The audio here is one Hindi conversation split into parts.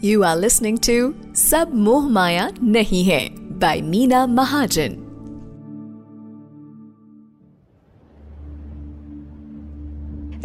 You are listening to Sab Moh Maya Nahi Hai by Meena Mahajan.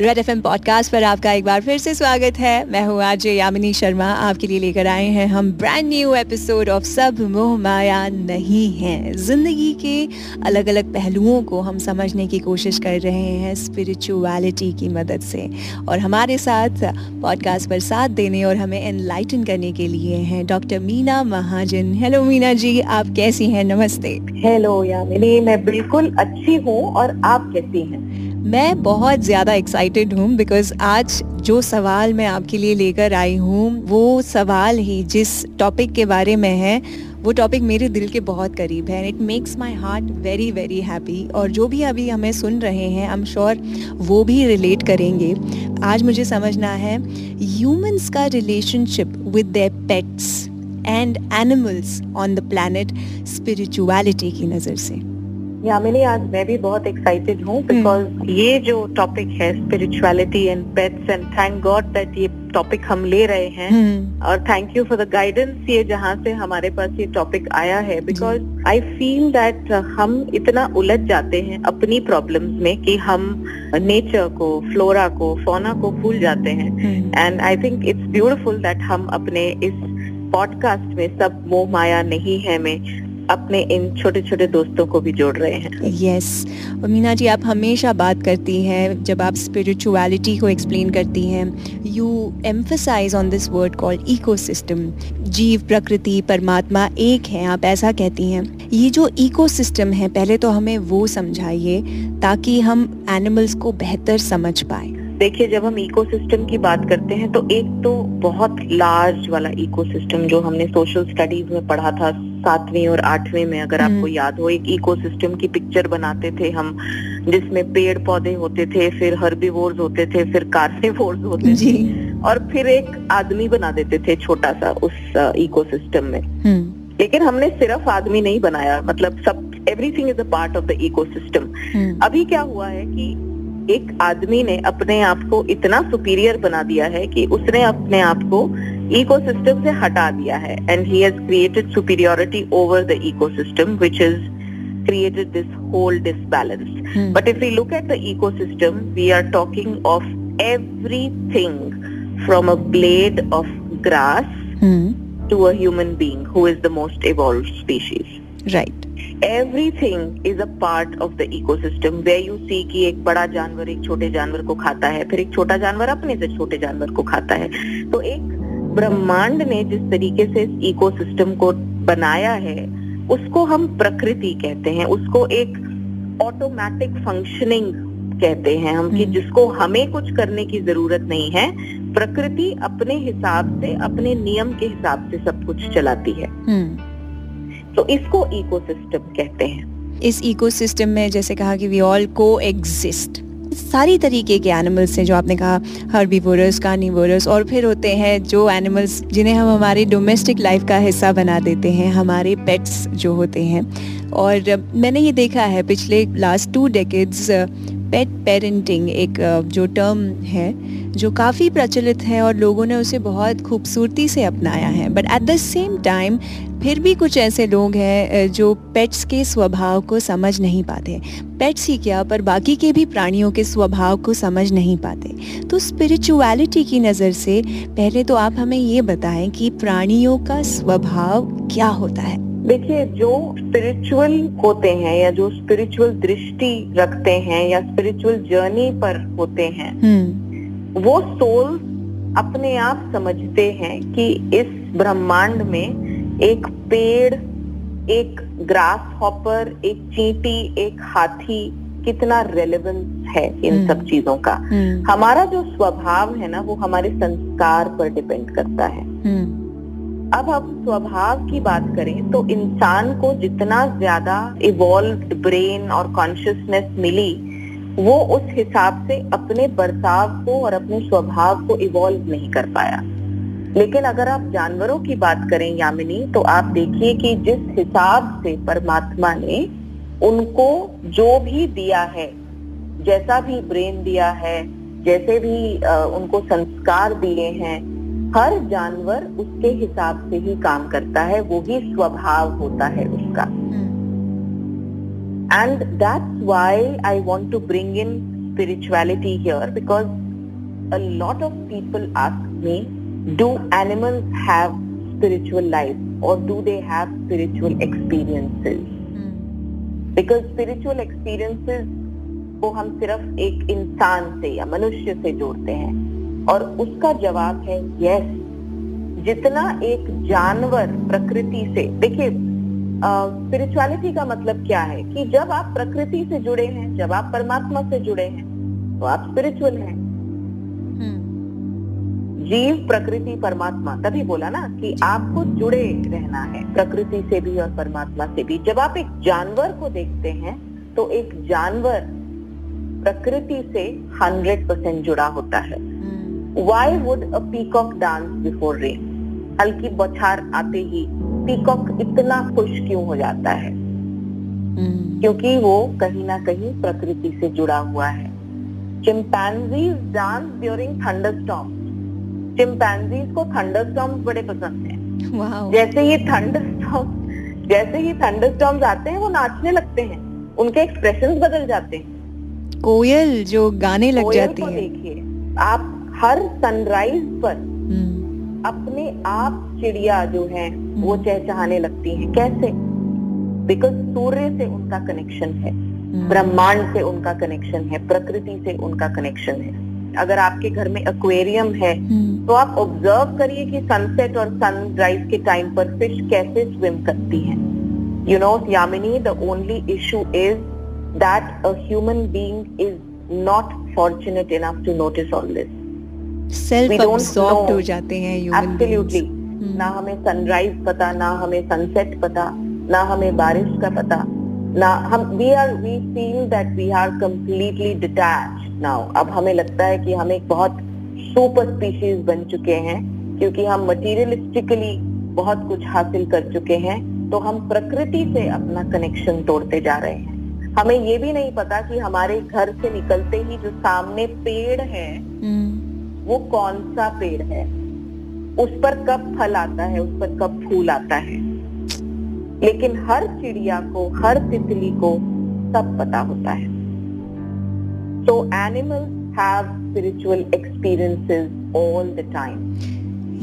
Red F podcast पर आपका एक बार फिर से स्वागत है। मैं हूँ आज यामिनी शर्मा। आपके लिए लेकर आए हैं हम ब्रांड न्यू एपिसोड ऑफ़ सब मोह माया नहीं है। ज़िंदगी के अलग अलग पहलुओं को हम समझने की कोशिश कर रहे हैं स्पिरिचुअलिटी की मदद से। और हमारे साथ पॉडकास्ट पर साथ देने और हमें एनलाइटन करने के लिए हैं डॉक्टर मीना महाजन हेलो मीना जी, आप कैसी हैं? नमस्ते। हेलो यामिनी, मैं बिल्कुल अच्छी हूँ और आप कैसी हैं? मैं बहुत ज़्यादा एक्साइटेड हूँ बिकॉज़ आज जो सवाल मैं आपके लिए लेकर आई हूँ, वो सवाल ही जिस टॉपिक के बारे में है, वो टॉपिक मेरे दिल के बहुत करीब है it makes my heart very very happy और जो भी अभी हमें सुन रहे हैं आई एम श्योर वो भी रिलेट करेंगे। आज मुझे समझना है ह्यूमंस का relationship with their pets and animals on the planet spirituality की नज़र से। यामिनी आज मैं भी बहुत एक्साइटेड हूँ बिकॉज़ hmm. ये जो टॉपिक है spirituality and pets and thank God that ये टॉपिक हम ले रहे हैं hmm. और thank you for the guidance ये जहाँ से हमारे पास ये टॉपिक आया है बिकॉज़ आई फील दैट हम इतना उलझ जाते हैं अपनी प्रॉब्लम्स में कि हम नेचर को फ्लोरा को फोना को भूल जाते हैं and I think it's beautiful that हम अपने इस पॉडकास्ट में सब मोह माया नहीं है में अपने इन छोटे छोटे दोस्तों को भी जोड़ रहे हैं। Yes yes. मीना जी आप हमेशा बात करती हैं जब आप स्पिरिचुअलिटी को एक्सप्लेन करती हैं you emphasise on this word called ecosystem जीव प्रकृति परमात्मा एक है आप ऐसा कहती हैं। ये जो इकोसिस्टम है पहले तो हमें वो समझाइए ताकि हम एनिमल्स को बेहतर समझ पाए। देखिए जब हम इकोसिस्टम की बात करते हैं तो एक तो बहुत लार्ज वाला इकोसिस्टम जो हमने सोशल स्टडीज़ में पढ़ा था सातवीं और आठवीं में अगर आपको हम्म। याद हो एक इकोसिस्टम की पिक्चर बनाते थे हम जिसमें पेड़ पौधे होते थे फिर हर्बीवोर्स होते थे फिर कार्निवोर्स होते थे और फिर एक आदमी बना देते थे छोटा सा उस इकोसिस्टम में हम्म। लेकिन हमने सिर्फ़ आदमी नहीं बनाया मतलब सब everything is a part of the ecosystem अभी क्या हुआ है कि एक आदमी ने अपने आप को इतना सुपीरियर बना दिया है कि उसने अपने आप को इकोसिस्टम से हटा दिया है। And he has created superiority over the ecosystem which is created this whole disbalance but if you look at the ecosystem we are talking of everything from a blade of grass to a human being who is the most evolve species right everything is a part of the ecosystem way you see कि एक बड़ा जानवर एक छोटे जानवर को खाता है फिर एक छोटा जानवर अपने से छोटे जानवर को खाता है तो एक ब्रह्मांड ने जिस तरीके से इस इकोसिस्टम को बनाया है उसको हम प्रकृति कहते हैं उसको एक ऑटोमेटिक फंक्शनिंग कहते हैं हम कि हम्म। जिसको हमें कुछ करने की ज़रूरत नहीं है प्रकृति अपने हिसाब से अपने नियम के हिसाब से सब कुछ चलाती है हम्म। तो इसको इकोसिस्टम कहते हैं। इस इकोसिस्टम में जैसे कहा कि वी ऑल को एग्जिस्ट सारी तरीके के एनिमल्स हैं जो आपने कहा हर्बीवोरस कार्निवोरस और फिर होते हैं जो एनिमल्स जिन्हें हम हमारी डोमेस्टिक लाइफ का हिस्सा बना देते हैं, हमारे पेट्स जो होते हैं। और मैंने ये देखा है पिछले last two decades pet parenting एक, जो टर्म है, जो काफ़ी प्रचलित है और लोगों ने उसे बहुत खूबसूरती से अपनाया है। But at the same time फिर भी कुछ ऐसे लोग हैं जो पेट्स के स्वभाव को समझ नहीं पाते। पेट्स ही क्या पर बाकी के भी प्राणियों के स्वभाव को समझ नहीं पाते। तो स्पिरिचुअलिटी की नज़र से पहले तो आप हमें ये बताएँ कि प्राणियों का स्वभाव क्या होता है। देखिए जो स्पिरिचुअल होते हैं या जो स्पिरिचुअल दृष्टि रखते हैं या स्पिरिचुअल जर्नी पर होते हैं हम्म। वो सोल अपने आप समझते हैं कि इस ब्रह्मांड में एक पेड़ एक ग्रास हॉपर एक चींटी एक हाथी कितना रेलेवेंस है इन हम्म। सब चीज़ों का हम्म। हमारा जो स्वभाव है ना वो हमारे संस्कार पर डिपेंड करता है अब हम स्वभाव की बात करें तो इंसान को जितना ज़्यादा इवॉल्व ब्रेन और कॉन्शियसनेस मिली वो उस हिसाब से अपने बर्ताव को और अपने स्वभाव को इवॉल्व नहीं कर पाया लेकिन अगर आप जानवरों की बात करें यामिनी तो आप देखिए कि जिस हिसाब से परमात्मा ने उनको जो भी दिया है जैसा भी ब्रेन दिया है जैसे भी उनको संस्कार दिए हैं हर जानवर उसके हिसाब से ही काम करता है वो ही स्वभाव होता है उसका। And that's why I want to bring in spirituality here because a lot of people ask me do animals have spiritual life or do they have spiritual experiences? Because spiritual experiences को हम सिर्फ़ एक इंसान से या मनुष्य से जोड़ते हैं। और उसका जवाब है यस जितना एक जानवर प्रकृति से देखिए स्पिरिचुअलिटी का मतलब क्या है कि जब आप प्रकृति से जुड़े हैं जब आप परमात्मा से जुड़े हैं तो आप स्पिरिचुअल हैं। जीव प्रकृति परमात्मा तभी बोला ना कि आपको जुड़े रहना है प्रकृति से भी और परमात्मा से भी। जब आप एक जानवर को देखते हैं तो एक जानवर प्रकृति से हंड्रेड परसेंट जुड़ा होता है। Why would a peacock dance before rain हल्की बौछार आते ही पीकॉक इतना खुश क्यों हो जाता है? क्योंकि वो कहीं ना कहीं प्रकृति से जुड़ा हुआ है। Chimpanzees dance during thunderstorm chimpanzees को थंडरस्टॉर्म्स बड़े पसंद हैं। जैसे ही थंडरस्टॉर्म जैसे ही थंडरस्टॉर्म्स आते हैं वो नाचने लगते हैं। उनके एक्सप्रेशंस बदल जाते हैं। कोयल जो गाने लग जाती है। देखिए आप हर सनराइज पर हम्म। अपने आप चिड़िया जो है वो हम्म। चहचहाने लगती है। कैसे? बिकॉज़ सूर्य से उनका कनेक्शन है हम्म। ब्रह्मांड से उनका कनेक्शन है प्रकृति से उनका कनेक्शन है। अगर आपके घर में एक्वेरियम है हम्म। तो आप ऑब्ज़र्व करिए कि सनसेट और सनराइज के टाइम पर फ़िश कैसे स्विम करती हैं। You know Yamini the only issue is that a human being is not fortunate enough to notice all this self absorbed हो जाते हैं एब्सोल्युटली। ना हमें सनराइज पता ना हमें सनसेट पता ना हमें बारिश का पता। ना हम we are we feel that we are completely detach now अब हमें लगता है कि हम एक बहुत सुपर स्पीशीज बन चुके हैं क्योंकि हम मटीरियलिस्टिकली बहुत कुछ हासिल कर चुके हैं तो हम प्रकृति से अपना कनेक्शन तोड़ते जा रहे हैं। हमें ये भी नहीं पता कि हमारे घर से निकलते ही जो सामने पेड़ है हम्म। वो कौन सा पेड़ है? उस पर कब फल आता है उस पर कब फूल आता है? लेकिन हर चिड़िया को हर तितली को सब पता होता है So animals have spiritual experiences all the time.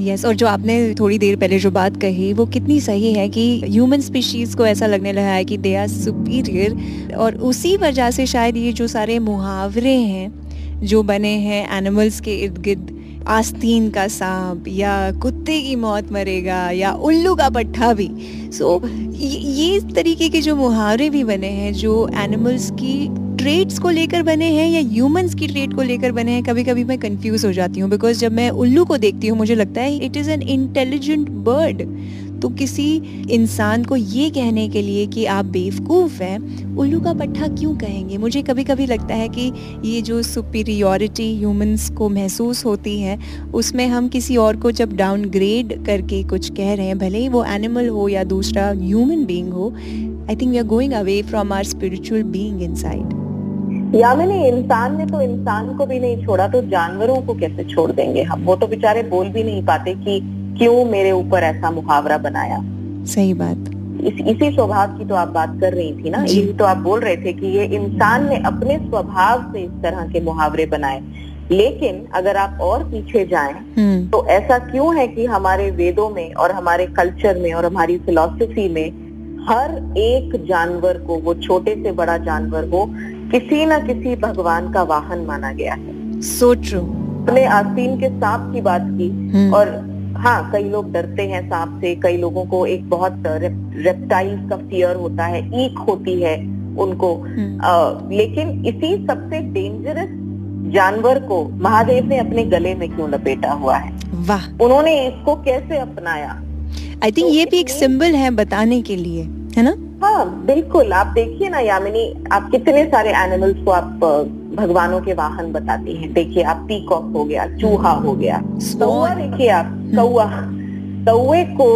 Yes yes, और जो आपने थोड़ी देर पहले जो बात कही वो कितनी सही है कि ह्यूमन स्पीशीज को ऐसा लगने लगा है कि दे आर सुपीरियर और उसी वजह से शायद ये जो सारे मुहावरे हैं जो बने हैं एनिमल्स के इर्द गिर्द आस्तीन का सांप या कुत्ते की मौत मरेगा या उल्लू का पट्ठा भी। सो so, ये तरीके के जो मुहावरे भी बने हैं जो एनिमल्स की ट्रेड्स को लेकर बने हैं या ह्यूमंस की ट्रेड को लेकर बने हैं कभी कभी मैं कंफ्यूज हो जाती हूँ बिकॉज़ जब मैं उल्लू को देखती हूँ मुझे लगता है it is an intelligent bird तो किसी इंसान को ये कहने के लिए कि आप बेवकूफ़ हैं, उल्लू का पट्टा क्यों कहेंगे? मुझे कभी कभी लगता है कि ये जो सुपीरियोरिटी ह्यूमंस को महसूस होती है, उसमें हम किसी और को जब डाउनग्रेड करके कुछ कह रहे हैं, भले ही वो एनिमल हो या दूसरा ह्यूमन बींग हो I think we are going away from our spiritual being in या मैंने इंसान ने तो इंसान को भी नहीं छोड़ा तो जानवरों को कैसे छोड़ देंगे हम? वो तो बेचारे बोल भी नहीं पाते कि क्यों मेरे ऊपर ऐसा मुहावरा बनाया? सही बात। इस, इसी स्वभाव की तो आप बात कर रही थी ना? यही तो आप बोल रहे थे कि ये इंसान ने अपने स्वभाव से इस तरह के मुहावरे बनाए। लेकिन अगर आप और पीछे जाएँ हम्म। तो ऐसा क्यों है कि हमारे वेदों में और हमारे कल्चर में और हमारी फिलोसफी में हर एक जानवर को वो छोटे से बड़ा जानवर हो किसी न किसी भगवान का वाहन माना गया है। सोचो अपने आस्तीन के सांप की बात की हम्म। और हाँ कई लोग डरते हैं सांप से कई लोगों को एक बहुत रेप्टाइल्स का फियर होता है ईक होती है उनको। हम्म। आ, लेकिन इसी सबसे डेंजरस जानवर को महादेव ने अपने गले में क्यों लपेटा हुआ है? वाह। उन्होंने इसको कैसे अपनाया? आई थिंक तो ये भी एक सिंबल है बताने के लिए है ना? हाँ बिल्कुल। आप देखिए ना यामिनी आप कितने सारे एनिमल्स को आप भगवानों के वाहन बताती हैं। देखिए आप पीकॉक हो गया चूहा हो गया। कौआ देखिए आप हम्म। कौआ कौए को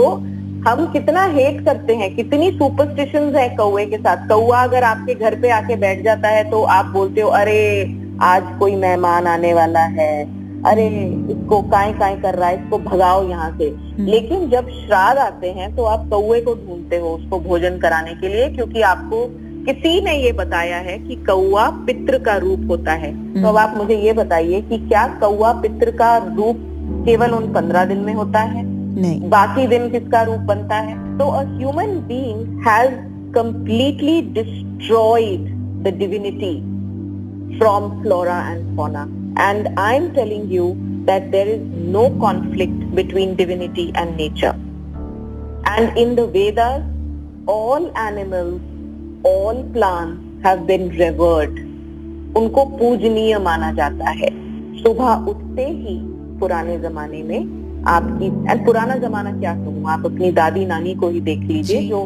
हम कितना हेट करते हैं कितनी सुपरस्टिशन है कौए के साथ। कौआ अगर आपके घर पे आके बैठ जाता है तो आप बोलते हो अरे आज कोई मेहमान आने वाला है। अरे इसको काय काय कर रहा है इसको भगाओ यहाँ से। हम्म। लेकिन जब श्राद्ध आते हैं तो आप कौए को ढूंढते हो उसको भोजन कराने के लिए क्योंकि आपको किसी ने ये बताया है कि कौआ पित्र का रूप होता है। तो अब हम्म। आप मुझे ये बताइए कि क्या कौआ पित्र का रूप केवल उन पंद्रह दिन में होता है? नहीं। बाकी दिन किसका रूप बनता है? तो a human being has completely destroyed the divinity from flora and fauna and I am telling you that there is no conflict between divinity and nature and in the weather all animals all plants have been revered. उनको पूजनीय माना जाता है। सुबह उठते ही पुराने जमाने में आपकी and पुराना जमाना क्या कहूँ? आप अपनी दादी नानी को ही देख लीजिए जो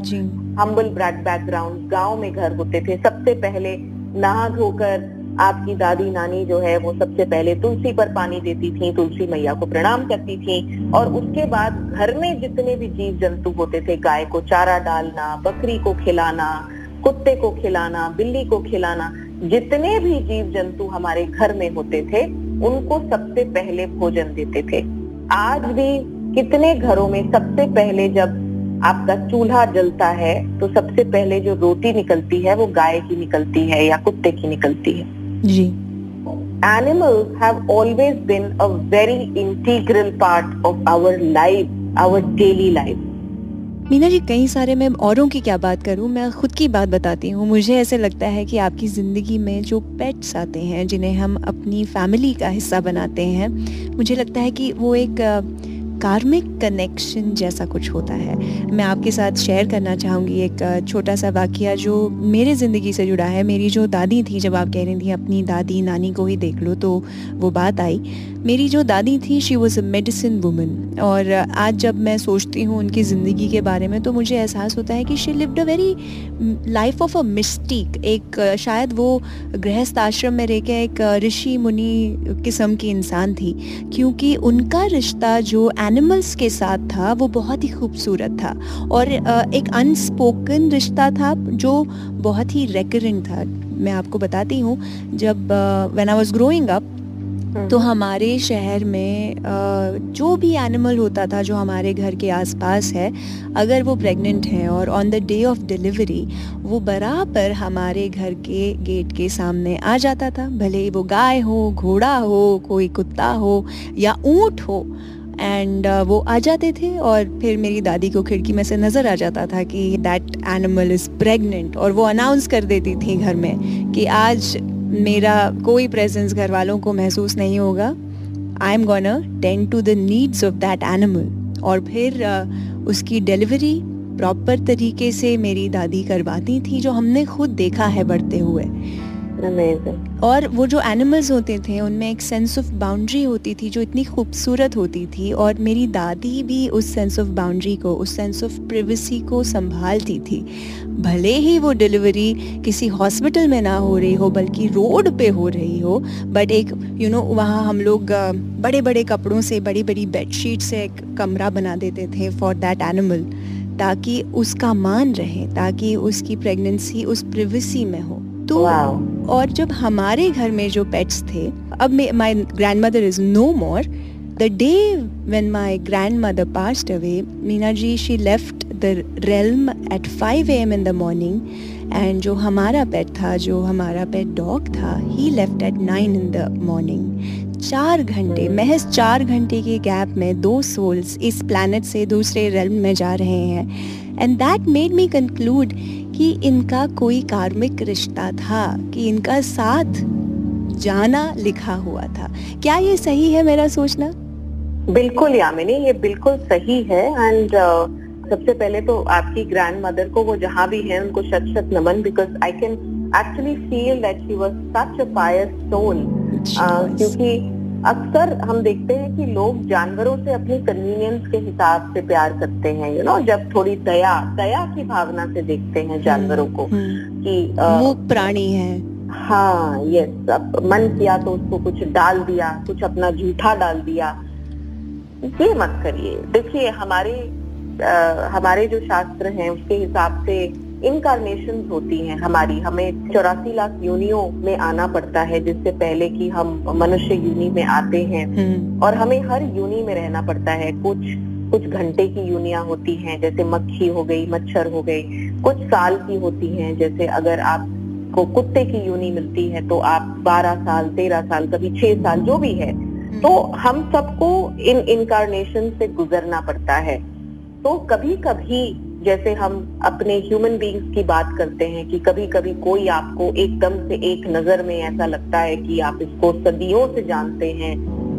हम्बल बैकग्राउंड गाँव में घर होते थे। सबसे पहले नहा धोकर आपकी दादी नानी जो है वो सबसे पहले तुलसी पर पानी देती थी तुलसी मैया को प्रणाम करती थी और उसके बाद घर में जितने भी जीव जंतु होते थे गाय को चारा डालना बकरी को खिलाना कुत्ते को खिलाना बिल्ली को खिलाना जितने भी जीव जंतु हमारे घर में होते थे उनको सबसे पहले भोजन देते थे। आज भी कितने घरों में सबसे पहले जब आपका चूल्हा जलता है तो सबसे पहले जो रोटी निकलती है वो गाय की निकलती है या कुत्ते की निकलती है। जी। Animals have always been a very integral part of our life, our daily life. Meena ji, कई सारे मैं औरों की क्या बात करूँ, मैं खुद की बात बताती हूँ। मुझे ऐसे लगता है कि आपकी ज़िंदगी में जो पेट्स आते हैं, जिन्हें हम अपनी फैमिली का हिस्सा बनाते हैं, मुझे लगता है कि वो एक कार्मिक कनेक्शन जैसा कुछ होता है। मैं आपके साथ शेयर करना चाहूँगी एक छोटा सा वाक्य जो मेरे ज़िंदगी से जुड़ा है। मेरी जो दादी थी, जब आप कह रही थी, अपनी दादी नानी को ही देख लो तो वो बात आई। मेरी जो दादी थी she was a medicine woman और आज जब मैं सोचती हूँ उनकी ज़िंदगी के बारे में तो मुझे एहसास होता है कि she lived a very life of a mystic एक शायद वो गृहस्थ आश्रम में रह के एक ऋषि मुनि किस्म की इंसान थी, क्योंकि उनका रिश्ता जो एनिमल्स के साथ था, वो बहुत ही खूबसूरत था। और एक अनस्पोकन रिश्ता था, जो बहुत ही रेकरेंट था। मैं आपको बताती हूँ, जब when I was growing up तो हमारे शहर में जो भी एनिमल होता था जो हमारे घर के आसपास है अगर वो प्रेग्नेंट है और on the day of delivery वो बराबर हमारे घर के गेट के सामने आ जाता था। भले ही वो गाय हो घोड़ा हो कोई कुत्ता हो या ऊँट हो। एंड uh, वो आ जाते थे और फिर मेरी दादी को खिड़की में से नज़र आ जाता था कि दैट एनिमल इज़ प्रेग्नेंट और वो अनाउंस कर देती थी घर में कि आज मेरा कोई प्रेजेंस घर वालों को महसूस नहीं होगा। I am gonna tend to the needs of that animal और फिर उसकी डिलीवरी प्रॉपर तरीके से मेरी दादी करवाती थी, जो हमने खुद देखा है बढ़ते हुए। और वो जो एनिमल्स होते थे, उनमें एक सेंस ऑफ़ बाउंड्री होती थी, जो इतनी खूबसूरत होती थी, और मेरी दादी भी उस सेंस ऑफ़ बाउंड्री को, उस सेंस ऑफ़ प्रिवेसी को संभालती थी। भले ही वो डिलीवरी किसी हॉस्पिटल में ना हो रही हो, बल्कि रोड पे हो रही हो बट एक यू नो वहाँ हम लोग बड़े बड़े कपड़ों से बड़ी बड़ी बेडशीट से एक कमरा बना देते थे फॉर दैट एनिमल ताकि उसका मान रहे, ताकि उसकी प्रेगनेंसी उस प्रिवेसी में हो। तो Wow. और जब हमारे घर में जो पेट्स थे अब my grandmother is no more the day when my grandmother passed away Meena ji she left the realm at five a m in the morning and जो हमारा पेट था जो हमारा पेट डॉग था he left at nine in the morning चार घंटे महज चार घंटे के गैप में दो सोल्स इस प्लानट से दूसरे रेलम में जा रहे हैं. And that made me conclude कि इनका कोई कार्मिक रिश्ता था कि इनका साथ जाना लिखा हुआ था। क्या ये सही है मेरा सोचना? बिल्कुल यामिनी ये बिल्कुल सही है। एंड uh, सबसे पहले तो आपकी ग्रैंड मदर को वो जहाँ भी है उनको शत शत नमन because I can actually feel that she was such a pious soul क्योंकि अक्सर हम देखते हैं कि लोग जानवरों से अपनी कन्वीनियंस के हिसाब से प्यार करते हैं यू नो जब थोड़ी दया दया की भावना से देखते हैं जानवरों को हम्म, कि अ, मूक प्राणी है। हाँ यस अब मन किया तो उसको कुछ डाल दिया कुछ अपना जूठा डाल दिया। ये मत करिए। देखिए हमारे अ, हमारे जो शास्त्र हैं उसके हिसाब से इनकारनेशन होती हैं हमारी। हमें चौरासी लाख यूनियों में आना पड़ता है जिससे पहले कि हम मनुष्य यूनि में आते हैं। हम्म, और हमें हर यूनि में रहना पड़ता है। कुछ कुछ घंटे की यूनिया होती हैं जैसे मक्खी हो गई मच्छर हो गई कुछ साल की होती हैं जैसे अगर आपको कुत्ते की यूनि मिलती है तो आप 12 साल 13 साल कभी 6 साल जो भी है। तो हम सबको इन इनकारनेशन से गुजरना पड़ता है। तो कभी कभी जैसे हम अपने ह्यूमन बींग्स की बात करते हैं कि कभी कभी कोई आपको एकदम से एक नज़र में ऐसा लगता है कि आप इसको सदियों से जानते हैं।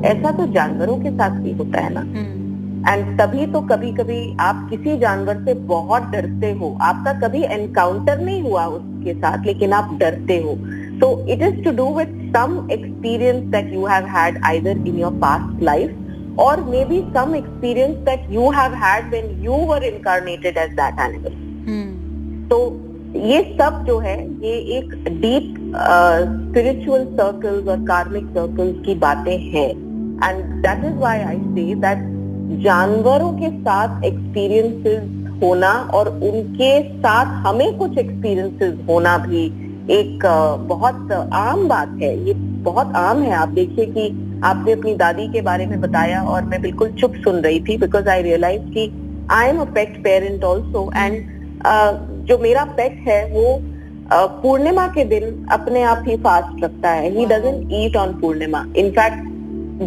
ऐसा तो जानवरों के साथ भी होता है ना? हम्म, एंड तभी तो कभी कभी आप किसी जानवर से बहुत डरते हो। आपका कभी एनकाउंटर नहीं हुआ उसके साथ लेकिन आप डरते हो। So it is to do with some experience that you have had either in your past life or maybe some experience that you have had when you were incarnated as that animal. तो ये सब जो है ये एक डीप स्पिरिचुअल सर्कल्स और कार्मिक सर्कल्स की बातें हैं. And that is why I say that जानवरों के साथ एक्सपीरियंसेस होना और उनके साथ हमें कुछ एक्सपीरियंसेस होना भी एक अ, बहुत आम बात है. ये बहुत आम है. आप देखिए कि आपने अपनी दादी के बारे में बताया और मैं बिल्कुल चुप सुन रही थी बिकॉज़ आई रियलाइज़ कि I am a pet parent also and जो मेरा पेट है वो अ, पूर्णिमा के दिन अपने आप ही फास्ट रखता है। He doesn't eat on Purnima. In fact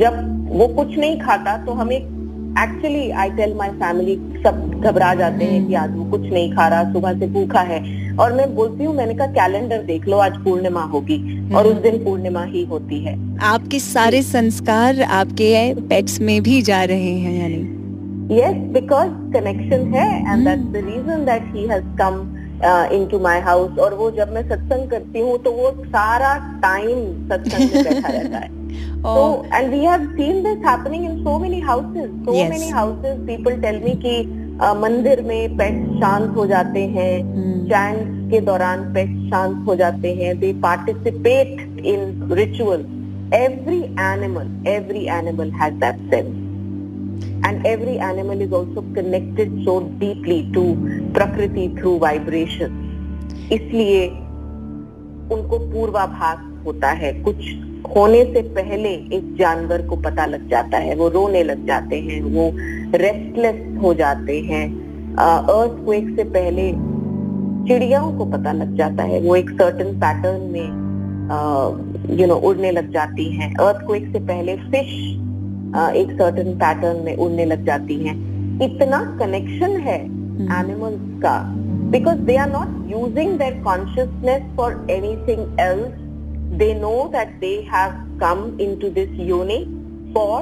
जब वो कुछ नहीं खाता तो हमें actually I tell my family सब घबरा जाते हैं कि आज वो कुछ नहीं खा रहा सुबह से भूखा है। और मैं बोलती हूँ मैंने कहा कैलेंडर देख लो आज पूर्णिमा होगी। और उस हम्म। दिन पूर्णिमा ही होती है। आपके सारे संस्कार आपके पेट्स में भी जा रहे हैं यानी? यस बिकॉज़ कनेक्शन है and that the reason that he has come into my house और वो जब मैं सत्संग करती हूँ तो वो सारा टाइम सत्संग बैठा रहता है। एंड वी हैव सीन मंदिर में पेट शांत हो जाते हैं। हम्म, चैंट्स के दौरान पेट शांत हो जाते हैं। They participate in ritual every animal every animal has that sense and every animal is also connected so deeply to प्रकृति through vibration. इसलिए उनको पूर्वाभास होता है। कुछ होने से पहले एक जानवर को पता लग जाता है। वो रोने लग जाते हैं। वो रेस्टलेस हो जाते हैं। अर्थक्वेक से पहले चिड़ियाओं को पता लग जाता है। वो एक सर्टन पैटर्न में यू नो उड़ने लग जाती हैं। अर्थक्वेक से पहले फ़िश एक सर्टन पैटर्न में उड़ने लग जाती हैं। इतना कनेक्शन है एनिमल्स का because they are not using their consciousness for anything else they know that they have come into this unit for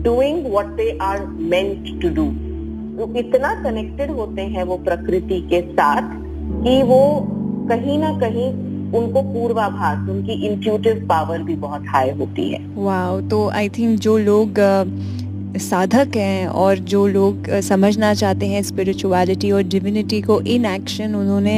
doing what they are meant to do. तो इतना कनेक्टेड होते हैं वो प्रकृति के साथ कि वो कहीं ना कहीं उनको पूर्वाभास, उनकी इंट्यूटिव पावर भी बहुत हाई होती है वाओ तो आई थिंक जो लोग साधक हैं और जो लोग समझना चाहते हैं स्पिरिचुअलिटी और डिविनिटी को इन एक्शन उन्होंने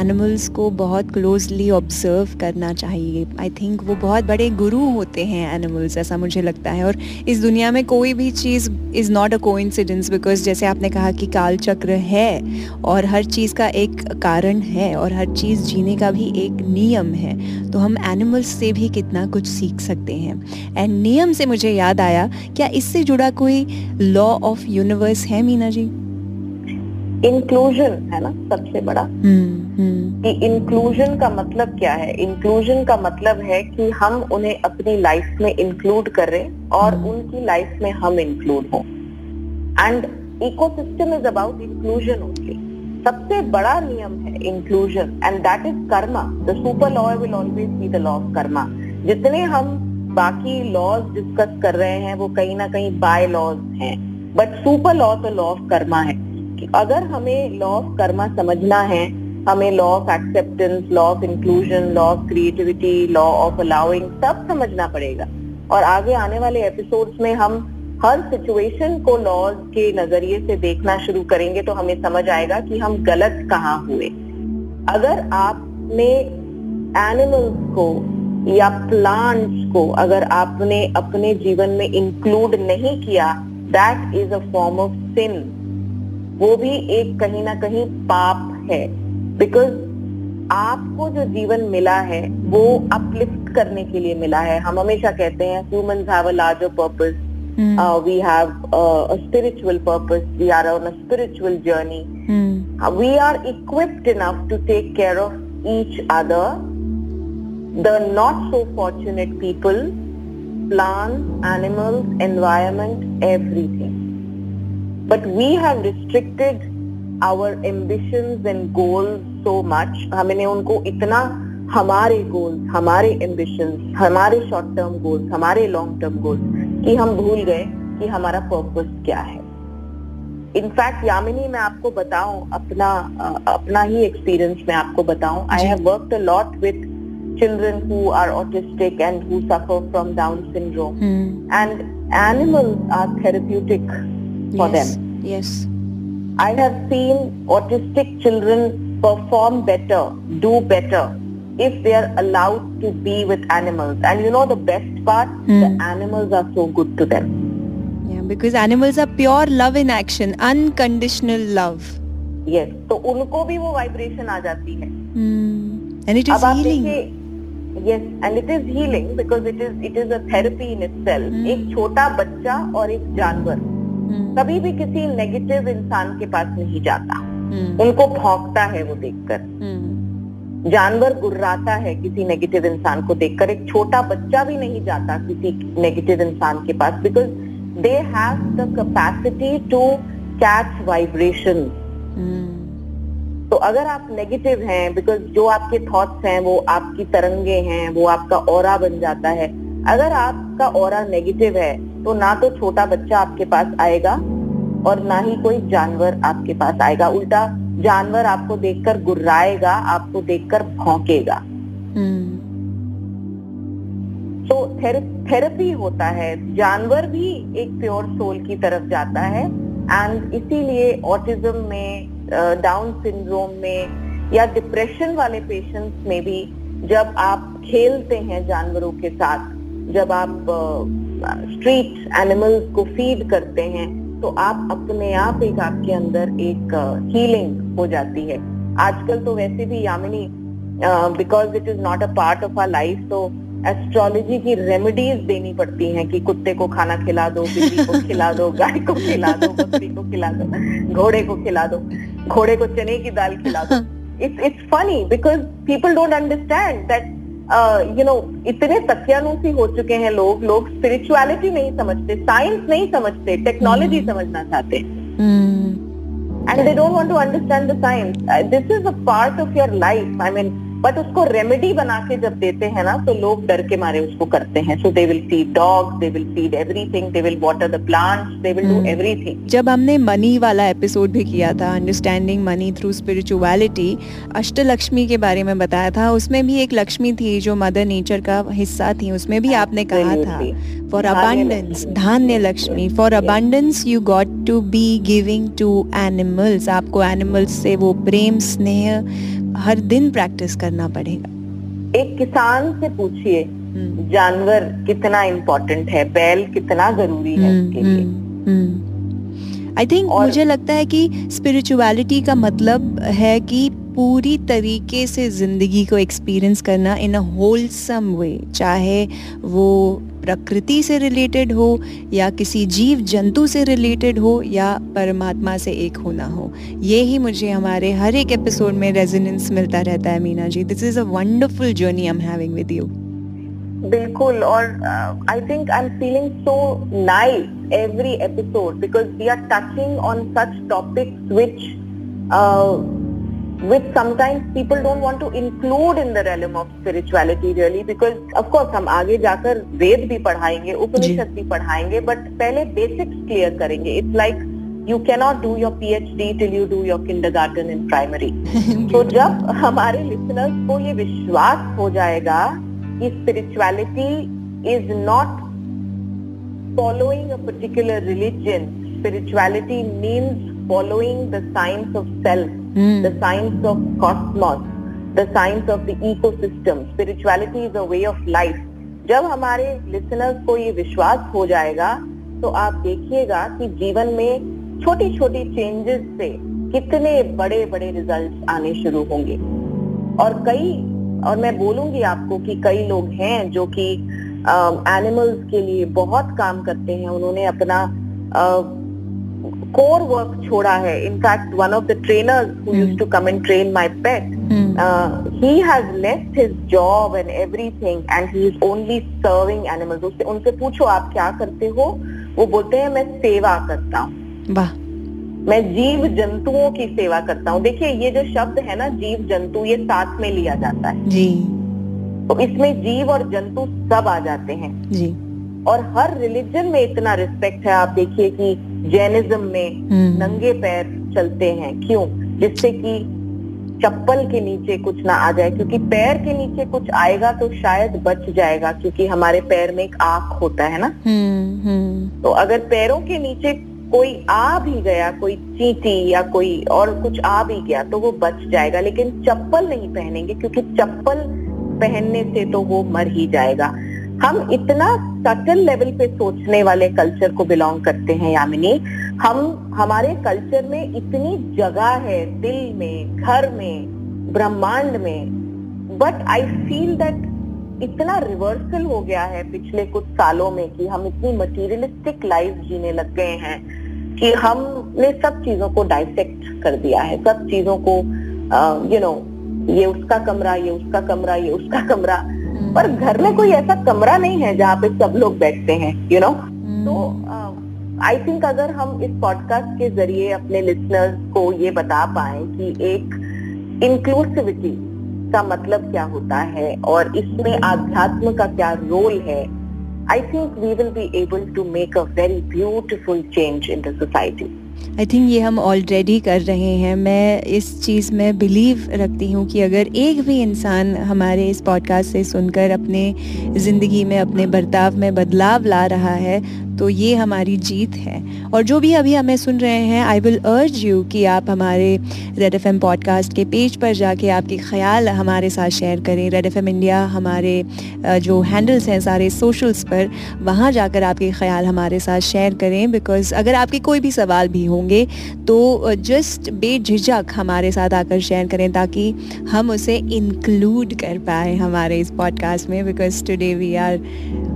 एनिमल्स को बहुत क्लोजली ऑब्ज़र्व करना चाहिए। आई थिंक वो बहुत बड़े गुरु होते हैं एनिमल्स ऐसा मुझे लगता है। और इस दुनिया में कोई भी चीज़ is not a coincidence because जैसे आपने कहा कि काल चक्र है और हर चीज़ का एक कारण है और हर चीज़ जीने का भी एक नियम है तो हम एनिमल्स से भी कितना कुछ सीख सकते हैं। एंड नियम से मुझे याद आया, क्या इससे जुड़ा कोई लॉ ऑफ़ यूनिवर्स है मीना जी? इंक्लूजन है ना सबसे बड़ा। हम्म हम्म। कि इंक्लूजन का मतलब क्या है? इंक्लूजन का मतलब है कि हम उन्हें अपनी लाइफ में इंक्लूड करें और हम्म। उनकी लाइफ में हम इंक्लूड हों। And ecosystem is about inclusion only सबसे बड़ा नियम है inclusion and that is karma the super law will always be the law of karma जितने हम बाकी लॉज डिस्कस कर रहे हैं वो कहीं ना कहीं बाय लॉज हैं। बट सुपर लॉ तो लॉ ऑफ़ कर्मा है। अगर हमें लॉ ऑफ़ कर्मा समझना है, हमें law of acceptance law of inclusion law of creativity law of allowing सब समझना पड़ेगा। और आगे आने वाले एपिसोड्स में हम हर सिचुएशन को लॉज के नज़रिए से देखना शुरू करेंगे तो हमें समझ आएगा कि हम गलत कहाँ हुए। अगर आपने एनिमल्स को या प्लांट्स को अगर आपने अपने जीवन में इंक्लूड नहीं किया that is a form of sin वो भी एक कहीं ना कहीं पाप है। बिकॉज़ आपको जो जीवन मिला है वो अपलिफ्ट करने के लिए मिला है। हम हमेशा कहते हैं humans have a larger purpose we have a spiritual purpose we are on a spiritual journey we are equipped enough to take care of each other the not so fortunate people, plants, animals, environment, everything. But we have restricted our ambitions and goals so much. हमने उनको इतना हमारे गोल्स हमारे एम्बिशन हमारे शॉर्ट टर्म गोल्स हमारे लॉन्ग टर्म गोल्स कि हम भूल गए कि हमारा पर्पस क्या है। इनफैक्ट यामिनी मैं आपको बताऊ अपना अपना ही एक्सपीरियंस मैं आपको बताऊ। I have worked a lot with children who are autistic and who suffer from down syndrome and animals are therapeutic for yes. them. Yes. I have seen autistic children perform better, do better if they are allowed to be with animals. And you know the best part? Hmm. The animals are so good to them. Yeah, because animals are pure love in action, unconditional love. Yes. तो उनको भी वो वाइब्रेशन आ जाती है Hmm. And it is अब healing. देखिए yes and it is healing because it is it is a therapy in itself Hmm. एक छोटा बच्चा और एक जानवर Hmm. कभी भी किसी नेगेटिव इंसान के पास नहीं जाता Hmm. उनको भौंकता है वो देखकर Hmm. जानवर गुर्राता है किसी नेगेटिव इंसान को देखकर एक छोटा बच्चा भी नहीं जाता किसी नेगेटिव इंसान के पास because they have the capacity to catch vibration. तो अगर आप नेगेटिव हैं बिकॉज़ जो आपके थॉट्स हैं वो आपकी तरंगे हैं वो आपका ओरा बन जाता है अगर आपका ओरा नेगेटिव है तो ना तो छोटा बच्चा आपके पास आएगा और ना ही कोई जानवर आपके पास आएगा। उल्टा जानवर आपको देखकर गुर्राएगा आपको देखकर भौंकेगा। Hmm. तो थेरेपी होता है। जानवर भी एक प्योर सोल की तरफ़ जाता है। एंड इसीलिए ऑटिज्म में डाउन सिंड्रोम में या डिप्रेशन वाले पेशेंट्स में भी जब आप खेलते हैं जानवरों के साथ जब आप स्ट्रीट एनिमल्स को फ़ीड करते हैं तो आप अपने आप एक आपके अंदर एक हीलिंग हो जाती है। आजकल तो वैसे भी Yamini because it is not a part of our life तो एस्ट्रोलॉजी की रेमेडीज देनी पड़ती हैं कि कुत्ते को खाना खिला दो बिल्ली को खिला दो गाय को खिला दो बकरी को खिला दो घोड़े को खिला दो घोड़े को चने की दाल खिला दो। It's it's funny because people don't understand that you know इतने तकियानुसी हो चुके हैं लोग लोग स्पिरिचुअलिटी नहीं समझते साइंस नहीं समझते टेक्नोलॉजी समझना चाहते। Hmm. And they don't want to understand the science this is a part of your life I mean but उसको रेमेडी बना के जब देते हैं ना तो लोग डर के मारे उसको करते हैं। So they will feed dogs they will feed everything they will water the plants they will do. Everything जब हमने मनी वाला एपिसोड भी किया था understanding money through spirituality Ashtalakshmi के बारे में बताया था। उसमें भी एक लक्ष्मी थी जो मदर नेचर का हिस्सा थी। उसमें भी आपने कहा था। For abundance Dhanya Lakshmi. For. Abundance you got to be giving to animals आपको एनिमल्स से वो प्रेम स्नेह हर दिन प्रैक्टिस करना पड़ेगा। एक किसान से पूछिए हम्म, जानवर कितना इम्पोर्टेंट है बैल कितना ज़रूरी है उसके लिए? आई थिंक और- मुझे लगता है कि स्पिरिचुअलिटी का मतलब है कि पूरी तरीके से ज़िंदगी को एक्सपीरियंस करना इन अ होलसम वे चाहे वो प्रकृति से रिलेटेड हो, या किसी जीव जंतु से रिलेटेड हो, या परमात्मा से एक होना हो। ये ही मुझे हमारे हर एक एपिसोड में रेजोनेंस मिलता रहता है, Meena ji. This is a wonderful journey I am having with you बिल्कुल, और I think I am feeling so nice every episode because we are touching on such topics which which sometimes people don't want to include in the realm of spirituality really because of course हम आगे जाकर वेद भी पढ़ाएंगे उपनिषद भी पढ़ाएंगे बट पहले बेसिक्स क्लियर करेंगे it's like you cannot do your PhD till you do your kindergarten in primary तो जब हमारे लिसनर्स को ये विश्वास हो जाएगा कि spirituality is not following a particular religion spirituality means following the science of self Hmm. the science of cosmos, the science of the ecosystem, spirituality is a way of life. जब हमारे listeners को ये विश्वास हो जाएगा तो आप देखिएगा कि जीवन में छोटी छोटी चेंजेस से कितने बड़े बड़े रिज़ल्ट आने शुरू होंगे। और कई, और मैं बोलूँगी आपको कि कई लोग हैं जो कि एनिमल्स के लिए बहुत काम करते हैं। उन्होंने अपना कोर वर्क छोड़ा है. In fact one of the trainers who used to come and train my pet he has left his job and everything and he is only serving animals उससे उनसे पूछो आप क्या करते हो? वो बोलते हैं मैं सेवा करता हूँ. वाह। मैं जीव जंतुओं की सेवा करता हूँ. देखिए ये जो शब्द है ना जीव जंतु ये साथ में लिया जाता है। जी। तो इसमें जीव और जंतु सब आ जाते हैं। जी। और हर रिलीजन में इतना रिस्पेक्ट है. आप देखिए कि जैनिज्म में हम्म। नंगे पैर चलते हैं। क्यों? जिससे कि चप्पल के नीचे कुछ ना आ जाए। क्योंकि पैर के नीचे कुछ आएगा तो शायद बच जाएगा क्योंकि हमारे पैर में एक आँख होता है ना। हम्म हम्म। तो अगर पैरों के नीचे कोई आ भी गया कोई चींटी या कोई और कुछ आ भी गया तो वो बच जाएगा। लेकिन चप्पल नहीं पहनेंगे क्योंकि चप्पल पहनने से तो वो मर ही जाएगा। हम इतना सटल लेवल पे सोचने वाले कल्चर को बिलोंग करते हैं, यामिनी। हम, हमारे कल्चर में इतनी जगह है, दिल में, घर में, ब्रह्मांड में। बट आई फील दैट इतना रिवर्सल हो गया है पिछले कुछ सालों में कि हम इतनी मटीरियलिस्टिक लाइफ जीने लग गए हैं कि हमने सब चीज़ों को डाइसेक्ट कर दिया है। सब चीज़ों को यू नो ये उसका कमरा, ये उसका कमरा, ये उसका कमरा। पर घर में कोई ऐसा कमरा नहीं है जहाँ पे सब लोग बैठते हैं यू नो तो आई थिंक अगर हम इस पॉडकास्ट के ज़रिए अपने लिसनर्स को ये बता पाए कि एक इंक्लूसिविटी का मतलब क्या होता है और इसमें आध्यात्म का क्या रोल है I think we will be able to make a very beautiful change in the society I think ये हम ऑलरेडी कर रहे हैं। मैं इस चीज़ में बिलीव रखती हूँ कि अगर एक भी इंसान हमारे इस पॉडकास्ट से सुनकर अपने ज़िंदगी में, अपने बर्ताव में बदलाव ला रहा है तो ये हमारी जीत है। और जो भी अभी हमें सुन रहे हैं आई विल अर्ज़ यू कि आप हमारे रेड एफएम पॉडकास्ट के पेज पर जाके आपके ख्याल हमारे साथ शेयर करें। रेड एफएम इंडिया हमारे जो हैंडल्स हैं सारे सोशल्स पर, वहाँ जाकर आपके ख्याल हमारे साथ शेयर करें। बिकॉज़ अगर आपके कोई भी सवाल भी होंगे तो जस्ट बेझिझक हमारे साथ आकर शेयर करें ताकि हम उसे इंक्लूड कर पाए हमारे इस पॉडकास्ट में। Because today we are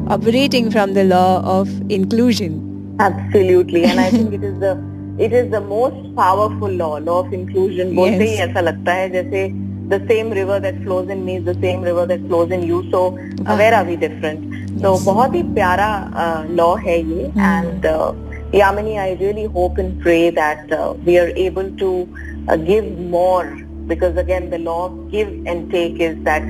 operating from the law of inclusion. Absolutely, and I think it is the it is the most powerful law, law of inclusion. बोलते ही ऐसा लगता है जैसे the same river that flows in me is the same river that flows in you. So uh, where are we different? So बहुत ही प्यारा law है ये and uh, Yamini, I really hope and pray that uh, we are able to uh, give more because again the law of give and take is that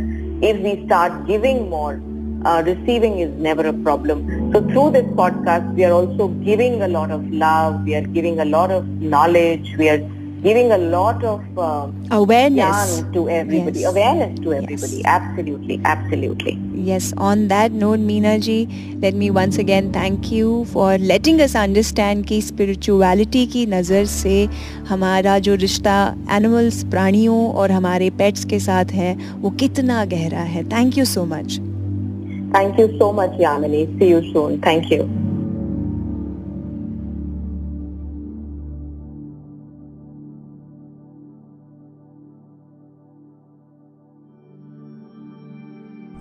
if we start giving more, uh, receiving is never a problem. So through this podcast, we are also giving a lot of love. We are giving a lot of knowledge. We are giving a lot of uh, awareness to everybody. Yes. Awareness to everybody. Yes. Absolutely, absolutely. Yes, on that note, Meena ji, let me once again thank you for letting us understand कि spirituality की नज़र से हमारा जो रिश्ता एनिमल्स प्राणियों और हमारे पेट्स के साथ है वो कितना गहरा है thank you so much Thank you so much, Yamini. See you soon. Thank you.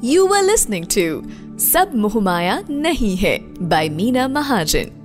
You were listening to Sab Moh Maya Nahi Hai by Meena Mahajan.